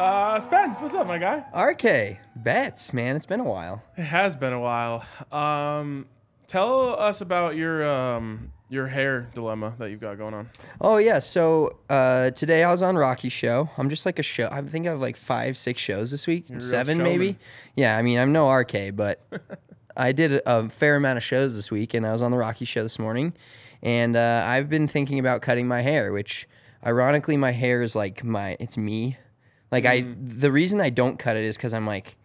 Uh, Spence, what's up, my guy? RK, bets, man. It's been a while. It has been a while. Um, tell us about your um your hair dilemma that you've got going on. Oh yeah, so uh, today I was on Rocky show. I'm just like a show. I think I have like five, six shows this week, You're seven maybe. Yeah, I mean I'm no RK, but I did a, a fair amount of shows this week, and I was on the Rocky show this morning, and uh, I've been thinking about cutting my hair, which ironically my hair is like my it's me. Like I, Mm. the reason I don't cut it is because I'm like,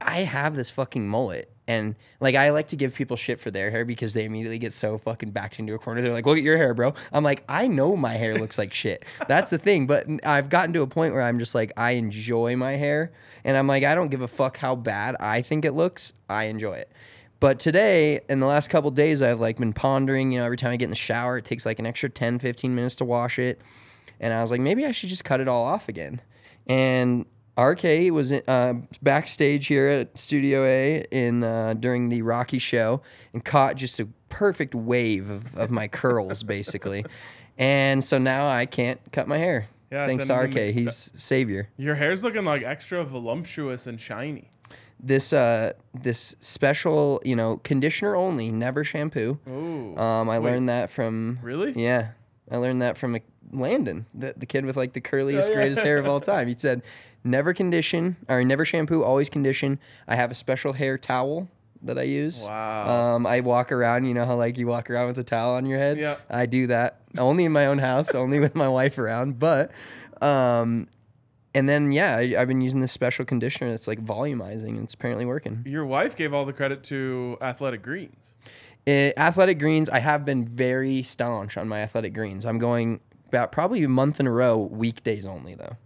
I have this fucking mullet. And like I like to give people shit for their hair because they immediately get so fucking backed into a corner. They're like, "Look at your hair, bro." I'm like, "I know my hair looks like shit." That's the thing. But I've gotten to a point where I'm just like, I enjoy my hair, and I'm like, I don't give a fuck how bad I think it looks. I enjoy it. But today, in the last couple days, I've like been pondering. You know, every time I get in the shower, it takes like an extra 10, 15 minutes to wash it, and I was like, maybe I should just cut it all off again. And RK was uh, backstage here at Studio A in uh, during the Rocky show and caught just a perfect wave of, of my curls, basically. And so now I can't cut my hair. Yeah, Thanks to RK, he's savior. Your hair's looking like extra voluptuous and shiny. This uh this special, you know, conditioner only, never shampoo. Ooh. Um, I Wait, learned that from Really? Yeah, I learned that from uh, Landon, the, the kid with like the curliest, yeah. greatest hair of all time. He said, "Never condition or never shampoo, always condition." I have a special hair towel that I use. Wow. Um, I walk around. You know how like you walk around with a towel on your head. Yeah. I do that only in my own house, only with my wife around. But, um, and then yeah, I, I've been using this special conditioner that's like volumizing, and it's apparently working. Your wife gave all the credit to Athletic Greens. Uh, athletic greens, I have been very staunch on my athletic greens. I'm going about probably a month in a row, weekdays only though,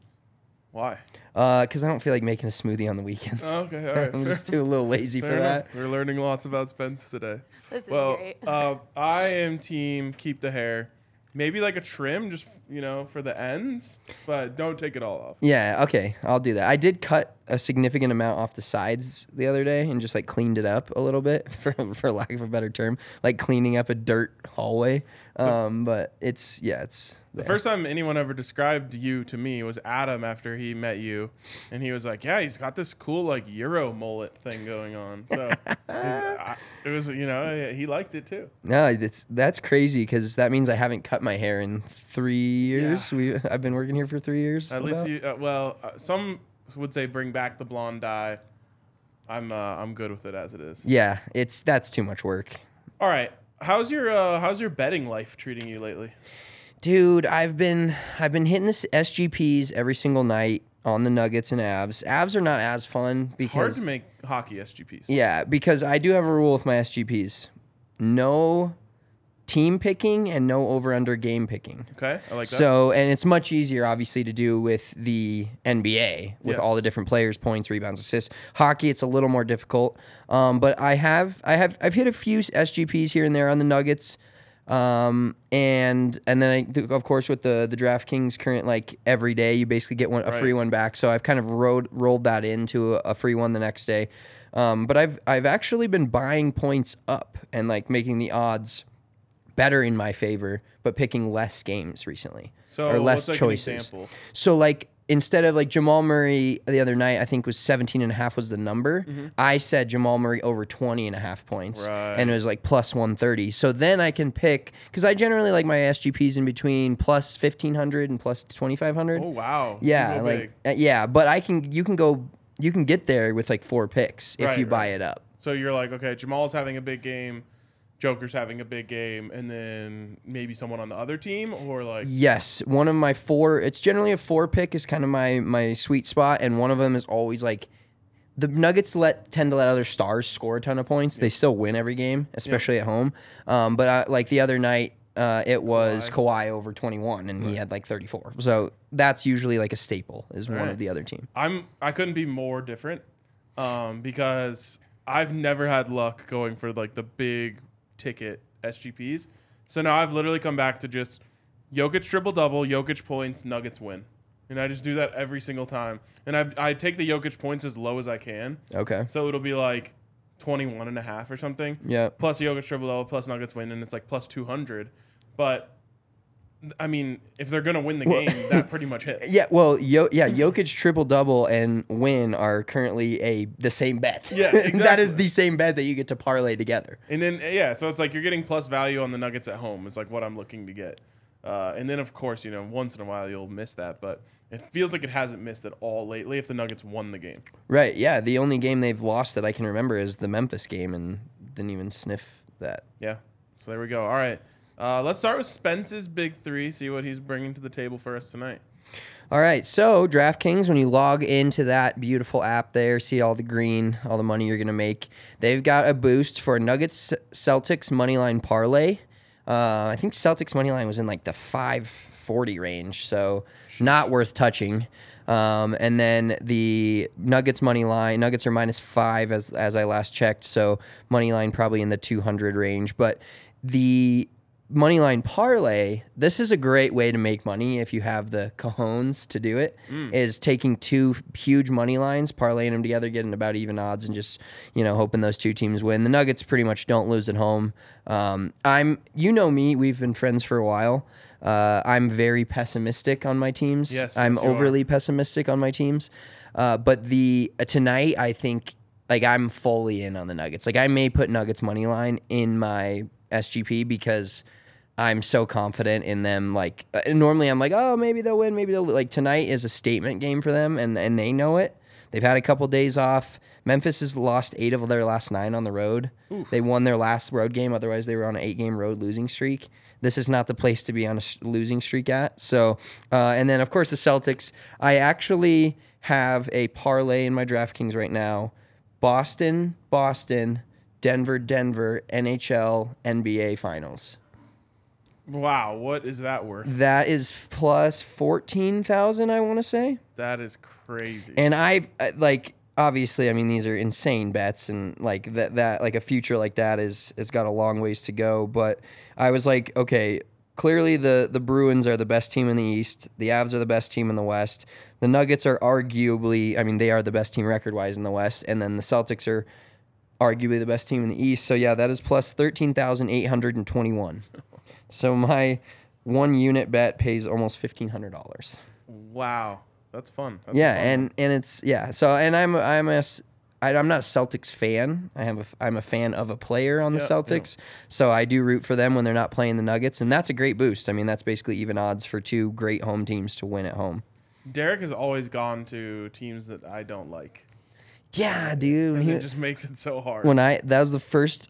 Why? because I don't feel like making a smoothie on the weekends. Oh, okay, all right. I'm just too a little lazy for fair that. enough. We're learning lots about Spence today. This is great. uh, I am team keep the hair. Maybe like a trim, just you know, for the ends, but don't take it all off. Yeah, okay, I'll do that. I did cut a significant amount off the sides the other day and just like cleaned it up a little bit, for for lack of a better term, like cleaning up a dirt hallway. Um, but it's yeah, it's The first time anyone ever described you to me was Adam after he met you, and he was like, "Yeah, he's got this cool like Euro mullet thing going on." So I, it was, you know, he liked it too. No, that's that's crazy because that means I haven't cut my hair in three years. We I've been working here for three years. At least you, uh, well, uh, some would say bring back the blonde dye. I'm, uh, I'm good with it as it is. Yeah, it's that's too much work, All right, how's your, uh, how's your betting life treating you lately? dude. I've been I've been hitting this SGPs every single night on the Nuggets and Avs. Avs are not as fun because It's hard to make hockey SGPs. yeah, because I do have a rule with my SGPs: no team picking and no over under game picking. Okay, I like that. So, and it's much easier, obviously, to do with the NBA with all the different players, points, rebounds, assists. Hockey, it's a little more difficult. Um, but I have, I have, I've hit a few SGPs here and there on the Nuggets, um, and and then I, of course, with the the DraftKings current, like every day, you basically get one a free one back. So I've kind of rolled rolled that into a, a free one the next day. Um, but I've I've actually been buying points up and like making the odds better in my favor, but picking less games recently so or less choices. So like instead of like Jamal Murray the other night, I think was 17 and a half was the number. I said Jamal Murray over 20 and a half points Mm-hmm. Right. and it was like plus 130. So then I can pick cuz I generally like my SGPs in between plus 1500 and plus 2500. Oh wow. Yeah, like big. uh, yeah, but I can you can go you can get there with like four picks if Right, you buy it up. So you're like, okay, Jamal's having a big game, Joker's having a big game, and then maybe someone on the other team, or like, Yes, one of my four. It's generally a four pick is kind of my my sweet spot, and one of them is always like the Nuggets let tend to let other stars score a ton of points. They still win every game, especially at home. Um, but I, like the other night, uh, it was Kawhi. over twenty one, and he had like thirty four. So that's usually like a staple is one Right. of the other team. I'm I couldn't be more different um, because I've never had luck going for like the big ticket SGPs. So now I've literally come back to just Jokic triple double, Jokic points, Nuggets win. And I just do that every single time. And I, I take the Jokic points as low as I can. Okay. So it'll be like 21 and a half or something. Yeah. Plus Jokic triple double, plus Nuggets win, and it's like plus 200. But I mean, if they're going to win the game, that pretty much hits. Yeah, well, Yo- yeah, Jokic triple double and win are currently a the same bet. Yeah, that is the same bet that you get to parlay together. And then yeah, so it's like you're getting plus value on the Nuggets at home. It's like what I'm looking to get. Uh, and then of course you know once in a while you'll miss that, but it feels like it hasn't missed at all lately. If the Nuggets won the game, Right. Yeah. The only game they've lost that I can remember is the Memphis game, and didn't even sniff that. yeah. So there we go. All right, uh, let's start with Spence's big three. See what he's bringing to the table for us tonight. All right, so DraftKings, when you log into that beautiful app there, see all the green, all the money you're gonna make. They've got a boost for Nuggets Celtics moneyline parlay. Uh, I think Celtics moneyline was in like the 540 range, so not worth touching. Um, and then the Nuggets money line, Nuggets are minus five as as I last checked, so money line probably in the 200 range. But the moneyline parlay this is a great way to make money if you have the cojones to do it is taking two huge money lines parlaying them together getting about even odds and just you know hoping those two teams win. The nuggets pretty much don't lose at home. Um, i'm you know me we've been friends for a while. Uh, i'm very pessimistic on my teams. Yes, i'm yes, you are. overly pessimistic on my teams. Uh, but the uh, tonight i think like i'm fully in on the nuggets. Like i may put nuggets money line in my sgp because I'm so confident in them. Like uh, normally, I'm like, oh, maybe they'll win. Maybe they'll like tonight is a statement game for them, and and they know it. They've had a couple days off. Memphis has lost eight of their last nine on the road. They won their last road game. Otherwise, they were on an eight-game road losing streak. This is not the place to be on a losing streak at. So, uh, and then of course the Celtics. I actually have a parlay in my DraftKings right now: Boston, Boston, Denver, Denver, NHL, NBA Finals. Wow, what is that worth? That is plus 14,000, I want to say. That is crazy. And I like obviously, I mean these are insane bets and like that that like a future like that is has got a long ways to go, but I was like, okay, clearly the the Bruins are the best team in the East, the Avs are the best team in the West. The Nuggets are arguably, I mean they are the best team record-wise in the West and then the Celtics are arguably the best team in the East. So yeah, that is plus 13,821. So my one unit bet pays almost fifteen hundred dollars. wow, that's fun. That's Yeah, fun and and it's yeah. So and I'm I'm a s- I, am not a Celtics fan. I have a, I'm a fan of a player on the. Celtics, so I do root for them when they're not playing the Nuggets, and that's a great boost. I mean, that's basically even odds for two great home teams to win at home. Derek has always gone to teams that I don't like. Yeah, dude. And he- it just makes it so hard. when I that was the first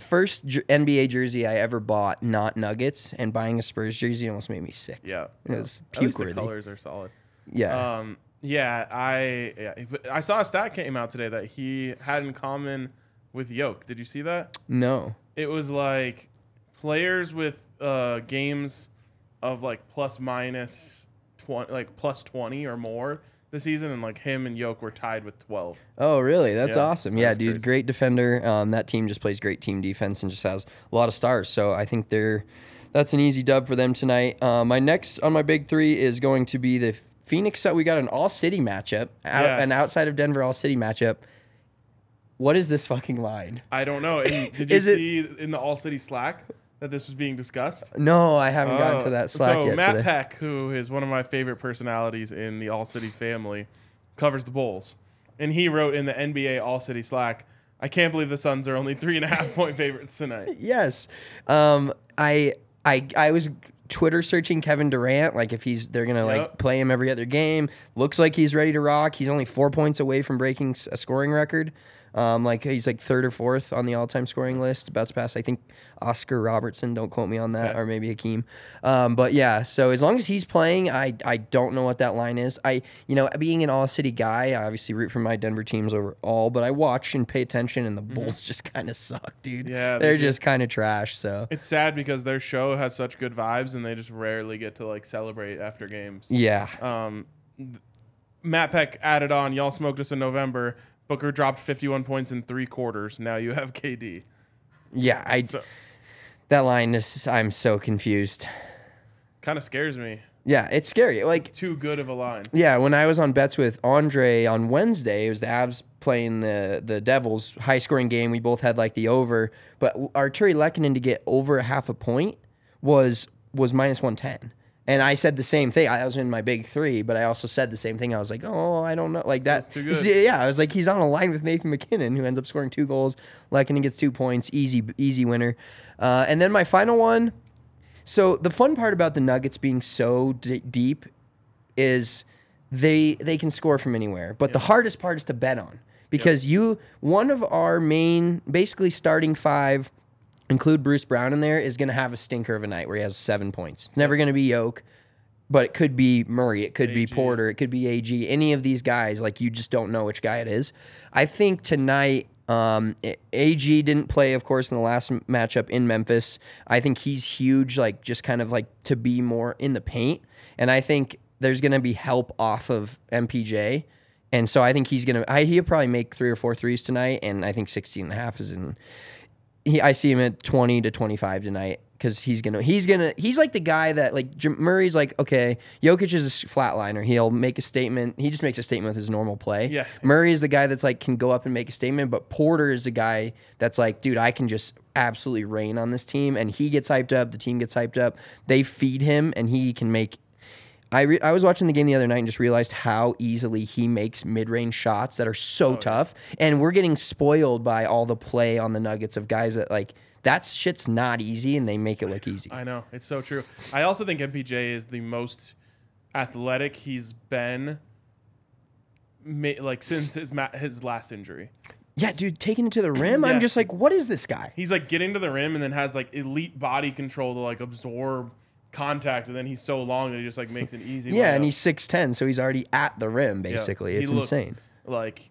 first jer- NBA jersey I ever bought, not Nuggets, and buying a Spurs jersey almost made me sick. yeah, It was At least the puke-worthy. colors are solid. Yeah. Um, yeah, I yeah, but I saw a stat came out today that he had in common with Yoke. Did you see that? no. It was like players with uh, games of like plus minus twenty, like plus twenty or more this season, and like him and Yoke were tied with twelve. Oh, really? That's Yeah, awesome. Yeah, that's dude, crazy. great defender. Um, that team just plays great team defense and just has a lot of stars. So I think they're that's an easy dub for them tonight. Uh, my next on my big three is going to be the Phoenix. Set. We got an all city matchup, out, an outside of Denver all city matchup. What is this fucking line? I don't know. And did you Is it- see in the All City Slack that this was being discussed? No, I haven't gotten to Oh, that Slack so yet. Matt today. Peck, who is one of my favorite personalities in the All City family, covers the Bulls, and he wrote in the NBA All City Slack, "I can't believe the Suns are only three and a half point favorites tonight." yes. Um, I I I was Twitter searching Kevin Durant, like if he's they're gonna like play him every other game. Looks like he's ready to rock. He's only four points away from breaking a scoring record. Um, like he's like third or fourth on the all-time scoring list. About to pass, I think Oscar Robertson. Don't quote me on that, Okay. or maybe Hakeem. Um, but yeah, so as long as he's playing, I I don't know what that line is. I you know being an all-city guy, I obviously root for my Denver teams overall, but I watch and pay attention, and the Bulls just kind of suck, dude. Mm-hmm. Yeah, they they're do. just kind of trash. So It's sad because their show has such good vibes and they just rarely get to like celebrate after games. yeah, Um, Matt Peck added on, y'all smoked us in November. Booker dropped 51 points in three quarters. Now you have KD. yeah. I So that line is I'm so confused. kind of scares me. Yeah, it's scary. Like Too good of a line. Yeah, when I was on bets with Andre on Wednesday, it was the Avs playing the the Devils, high scoring game. We both had like the over, but Artturi Lehkonen to get over half a point was was minus one ten. And I said the same thing. I was in my big three, but I also said the same thing. I was like, oh, I don't know, like that. That's too good. Yeah, I was like, he's on a line with Nathan MacKinnon, who ends up scoring two goals. Lehkonen gets two points, easy, easy winner. Uh, and then my final one. So the fun part about the Nuggets being so d- deep is they they can score from anywhere. But the hardest part is to bet on because you one of our main basically starting five include Bruce Brown in there is going to have a stinker of a night where he has 7 points. It's never going to be Yoke, but it could be Murray, it could be Porter, it could be AG, any of these guys like you just don't know which guy it is. I think tonight um, AG didn't play, of course, in the last m- matchup in Memphis. I think he's huge, like just kind of like to be more in the paint. And I think there's going to be help off of MPJ. And so I think he's going to, he'll probably make three or four threes tonight. And I think 16 and a half is in, he, I see him at 20 to 25 tonight because he's gonna he's gonna he's like the guy that like Jim Murray's like okay Jokic is a flatliner he'll make a statement he just makes a statement with his normal play Yeah. Murray is the guy that's like can go up and make a statement but Porter is the guy that's like dude I can just absolutely rain on this team and he gets hyped up the team gets hyped up they feed him and he can make I, re- I was watching the game the other night and just realized how easily he makes mid-range shots that are so oh, tough and we're getting spoiled by all the play on the nuggets of guys that like that shit's not easy and they make it look easy I know. It's so true. I also think MPJ is the most athletic he's been like since his ma- his last injury. yeah dude taking it to the rim i'm just like what is this guy He's like getting to the rim and then has like elite body control to like absorb contact and then he's so long that he just like makes it easy. yeah and he's 6'10 so he's already at the rim basically He it's insane Like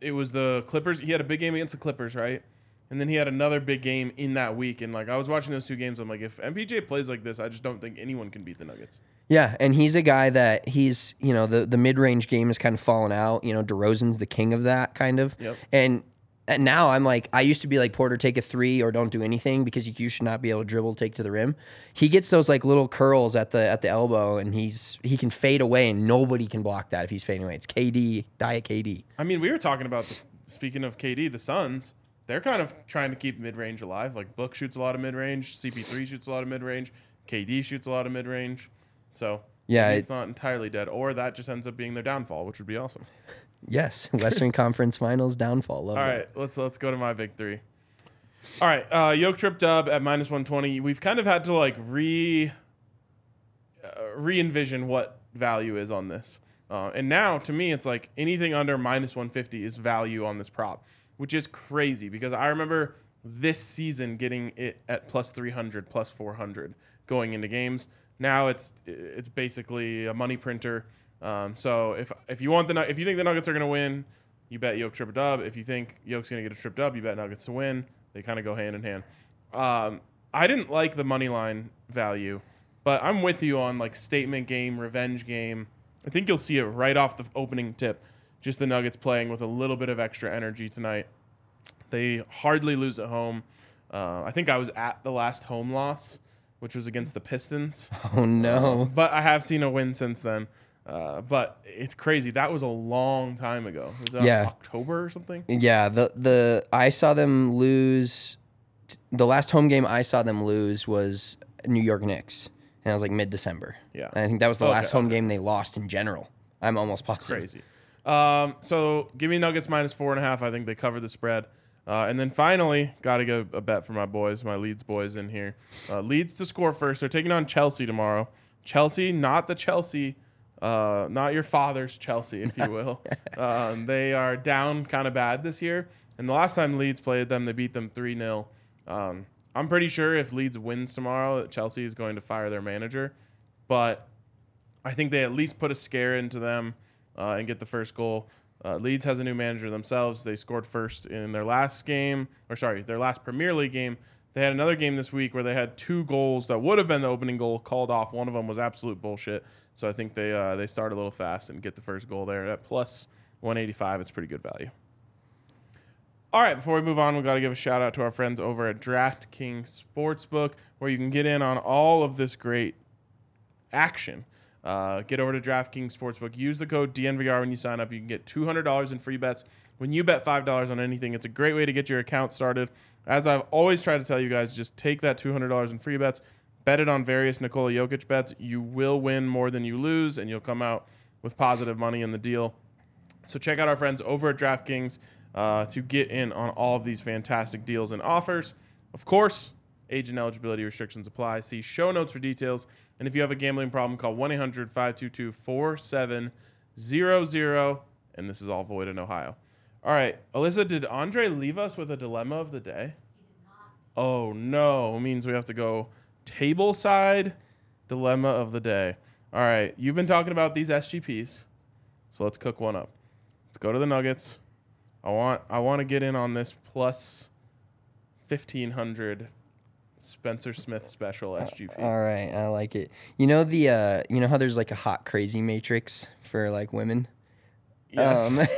it was the Clippers. He had a big game against the Clippers, right? And then he had another big game in that week. And like I was watching those two games, I'm like, if MPJ plays like this, I just don't think anyone can beat the Nuggets. Yeah, and he's a guy that he's you know the the mid range game has kind of fallen out. You know, DeRozan's the king of that kind of. Yep. And and now I'm like I used to be like Porter take a three or don't do anything because you, should not be able to dribble take to the rim. He gets those like little curls at the at the elbow and he's he can fade away and nobody can block that if he's fading away. It's KD, diet KD. I mean, we were talking about this. Speaking of KD, the Suns, they're kind of trying to keep mid range alive. Like Book shoots a lot of mid range, CP3 shoots a lot of mid range, KD shoots a lot of mid range. So Yeah, maybe it- it's not entirely dead, or that just ends up being their downfall, which would be awesome. Yes, Western Conference Finals downfall. Love All that. right, let's let's go to my big three. All right, uh, yoke trip dub at minus one twenty. We've kind of had to like re uh, re envision what value is on this, uh, and now to me it's like anything under minus one fifty is value on this prop, which is crazy because I remember this season getting it at plus three hundred, plus four hundred going into games. Now it's it's basically a money printer. Um, so if if you want the if you think the Nuggets are going to win, you bet Yoke trip dub. If you think Yoke's going to get a trip dub, you bet Nuggets to win. They kind of go hand in hand. Um, I didn't like the money line value, but I'm with you on like statement game, revenge game. I think you'll see it right off the opening tip. Just the Nuggets playing with a little bit of extra energy tonight. They hardly lose at home. Uh, I think I was at the last home loss, which was against the Pistons. Oh no. But I have seen a win since then. Uh, but it's crazy. That was a long time ago. Was that Yeah. October or something? Yeah, the the I saw them lose. The last home game I saw them lose was New York Knicks, and it was like mid December. Yeah. and I think that was the Okay, last home okay. game they lost in general. I'm almost positive. Crazy. Um, so give me Nuggets minus four and a half. I think they cover the spread. Uh, and then finally, got to get a bet for my boys, my Leeds boys in here. Uh, Leeds to score first. They're taking on Chelsea tomorrow. Chelsea, not the Chelsea, uh, not your father's Chelsea, if you will. um, they are down kind of bad this year. And the last time Leeds played them, they beat them 3 0. Um, I'm pretty sure if Leeds wins tomorrow, that Chelsea is going to fire their manager. But I think they at least put a scare into them uh, and get the first goal. Uh, Leeds has a new manager themselves. They scored first in their last game, or sorry, their last Premier League game. They had another game this week where they had two goals that would have been the opening goal called off. One of them was absolute bullshit. So I think they uh, they start a little fast and get the first goal there at plus 185. It's pretty good value. All right, before we move on, we got to give a shout out to our friends over at DraftKings Sportsbook, where you can get in on all of this great action. Uh, get over to DraftKings Sportsbook. Use the code DNVR when you sign up. You can get $200 in free bets when you bet $5 on anything. It's a great way to get your account started. As I've always tried to tell you guys, just take that $200 in free bets, bet it on various Nikola Jokic bets. You will win more than you lose, and you'll come out with positive money in the deal. So check out our friends over at DraftKings uh, to get in on all of these fantastic deals and offers. Of course, age and eligibility restrictions apply. See show notes for details. And if you have a gambling problem, call 1 800 522 4700. And this is all void in Ohio. All right, Alyssa, did Andre leave us with a dilemma of the day? Oh no, it means we have to go table side dilemma of the day. All right, you've been talking about these SGPs, so let's cook one up. Let's go to the Nuggets. I want I want to get in on this plus fifteen hundred Spencer Smith special SGP. All right, I like it. You know the uh, you know how there's like a hot crazy matrix for like women. Yes. Um,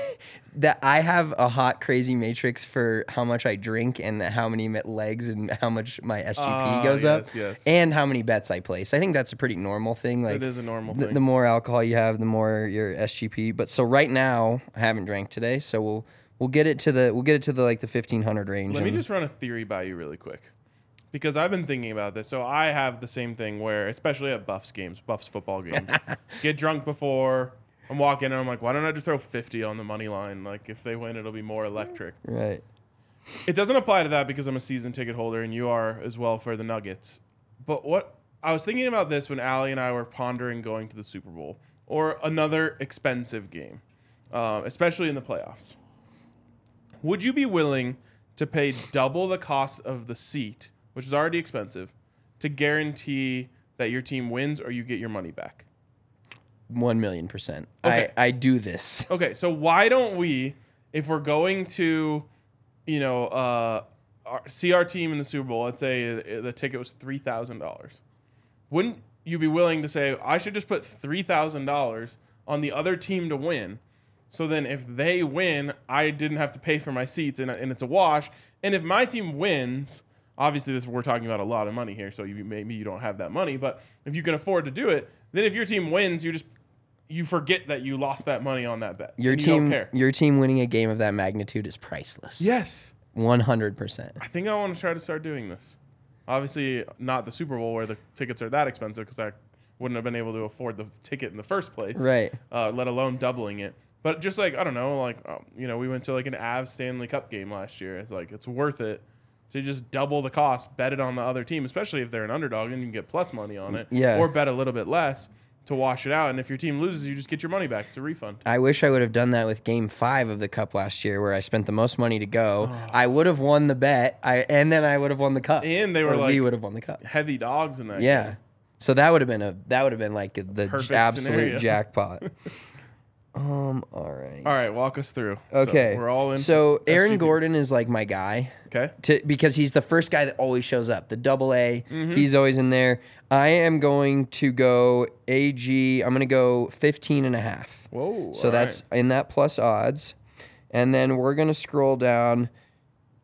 that I have a hot crazy matrix for how much I drink and how many legs and how much my SGP Ah, goes yes, up, yes. and how many bets I place. I think that's a pretty normal thing. Like it is a normal the, thing. the more alcohol you have, the more your SGP. But so right now, I haven't drank today, so we'll we'll get it to the we'll get it to the like the fifteen hundred range. Let me just run a theory by you really quick. Because I've been thinking about this. So I have the same thing where, especially at Buffs games, Buffs football games, get drunk before I'm walking and I'm like, why don't I just throw 50 on the money line? Like, if they win, it'll be more electric. right. It doesn't apply to that because I'm a season ticket holder and you are as well for the Nuggets. But what I was thinking about this when Allie and I were pondering going to the Super Bowl or another expensive game, uh, especially in the playoffs. Would you be willing to pay double the cost of the seat, which is already expensive, to guarantee that your team wins or you get your money back? One million percent. Okay. I I do this. Okay, so why don't we, if we're going to, you know, uh, our, see our team in the Super Bowl, let's say uh, the ticket was three thousand dollars, wouldn't you be willing to say I should just put three thousand dollars on the other team to win? So then, if they win, I didn't have to pay for my seats, and, and it's a wash. And if my team wins, obviously this we're talking about a lot of money here, so you maybe you don't have that money, but if you can afford to do it, then if your team wins, you just you forget that you lost that money on that bet. Your you don't team, care. your team winning a game of that magnitude is priceless. Yes, One hundred percent. I think I want to try to start doing this. Obviously, not the Super Bowl where the tickets are that expensive because I wouldn't have been able to afford the ticket in the first place, Right. Uh, let alone doubling it. But just like I don't know, like um, you know, we went to like an Avs Stanley Cup game last year. It's like it's worth it to just double the cost, bet it on the other team, especially if they're an underdog and you can get plus money on it, Yeah. or bet a little bit less to wash it out. And if your team loses, you just get your money back. It's a refund. I wish I would have done that with Game Five of the Cup last year, where I spent the most money to go. Oh. I would have won the bet, I and then I would have won the cup. And they were Or we would have won the cup. Heavy dogs in that. Yeah. game. So that would have been a that would have been like the Perfect absolute scenario. jackpot. Um. All right. All right, walk us through. So Okay. we're all in. So Aaron SGP. Gordon is like my guy. Okay. to because he's the first guy that always shows up. The double A, Mm-hmm. he's always in there. I am going to go AG. I'm going to go 15 and a half. Whoa. So that's right. in that plus odds. And then we're going to scroll down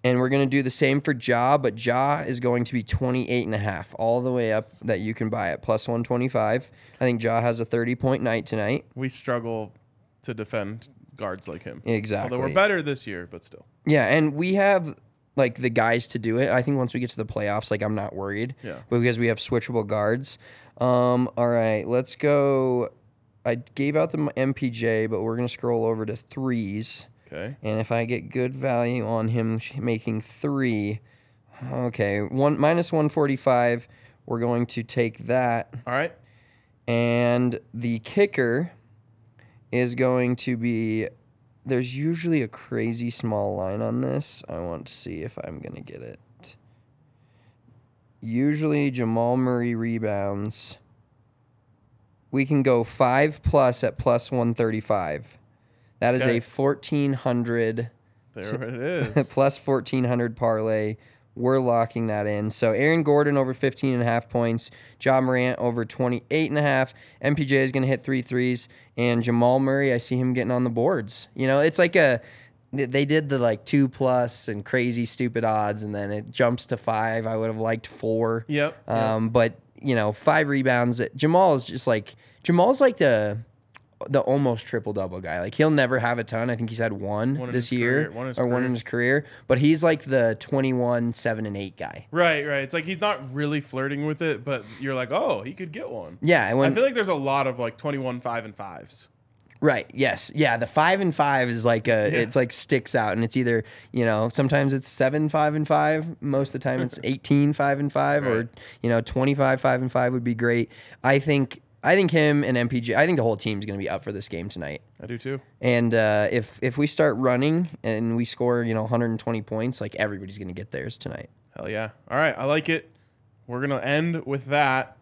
and we're going to do the same for Ja, but Ja is going to be 28 and a half all the way up that you can buy at plus 125. I think Ja has a 30 point night tonight. we struggle to defend guards like him. Exactly. Although we're better this year, but still. Yeah, and we have like the guys to do it. I think once we get to the playoffs, like I'm not worried. Yeah. Because we have switchable guards. Um, all right, let's go. I gave out the MPJ, but we're gonna scroll over to threes. Okay. And if I get good value on him making three, okay, one minus one forty five. We're going to take that, All right. and the kicker is going to be there's usually a crazy small line on this. I want to see if I'm gonna get it. Usually Jamal Murray rebounds. We can go five plus at plus one thirty five. That is Okay. a fourteen hundred There it is. plus 1400 parlay. We're locking that in. So Aaron Gordon over 15 and a half points, Ja Morant over 28 and a half. MPJ is going to hit three threes and Jamal Murray, I see him getting on the boards. You know, it's like a they- did the like 2 plus and crazy stupid odds and then it jumps to 5. I would have liked 4. Yep. yep. Um, but you know, five rebounds. Jamal is just like Jamal's like the the almost triple double guy. Like he'll never have a ton. I think he's had one, One this year career- one or one in his career. But he's like the twenty one, seven and eight guy. Right, right. It's like he's not really flirting with it, but you're like, oh, he could get one. Yeah, and I feel like there's a lot of like 21 5 and 5s. right, yes, yeah. The five and five is like a Yeah. it's like sticks out, and it's either you know sometimes it's seven five and five. Most of the time it's 18 five and five, or you know 25 five and five would be great. I think I think him and MPJ. I think the whole team's going to be up for this game tonight. I do too. And uh, if if we start running and we score, you know, 120 points, like everybody's gonna get theirs tonight. Hell yeah. All right. I like it. We're going to end with that.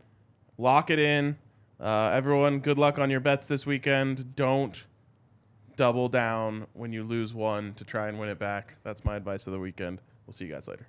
Lock it in. Uh, everyone, good luck on your bets this weekend. Don't double down when you lose one to try and win it back. That's my advice of the weekend. We'll see you guys later.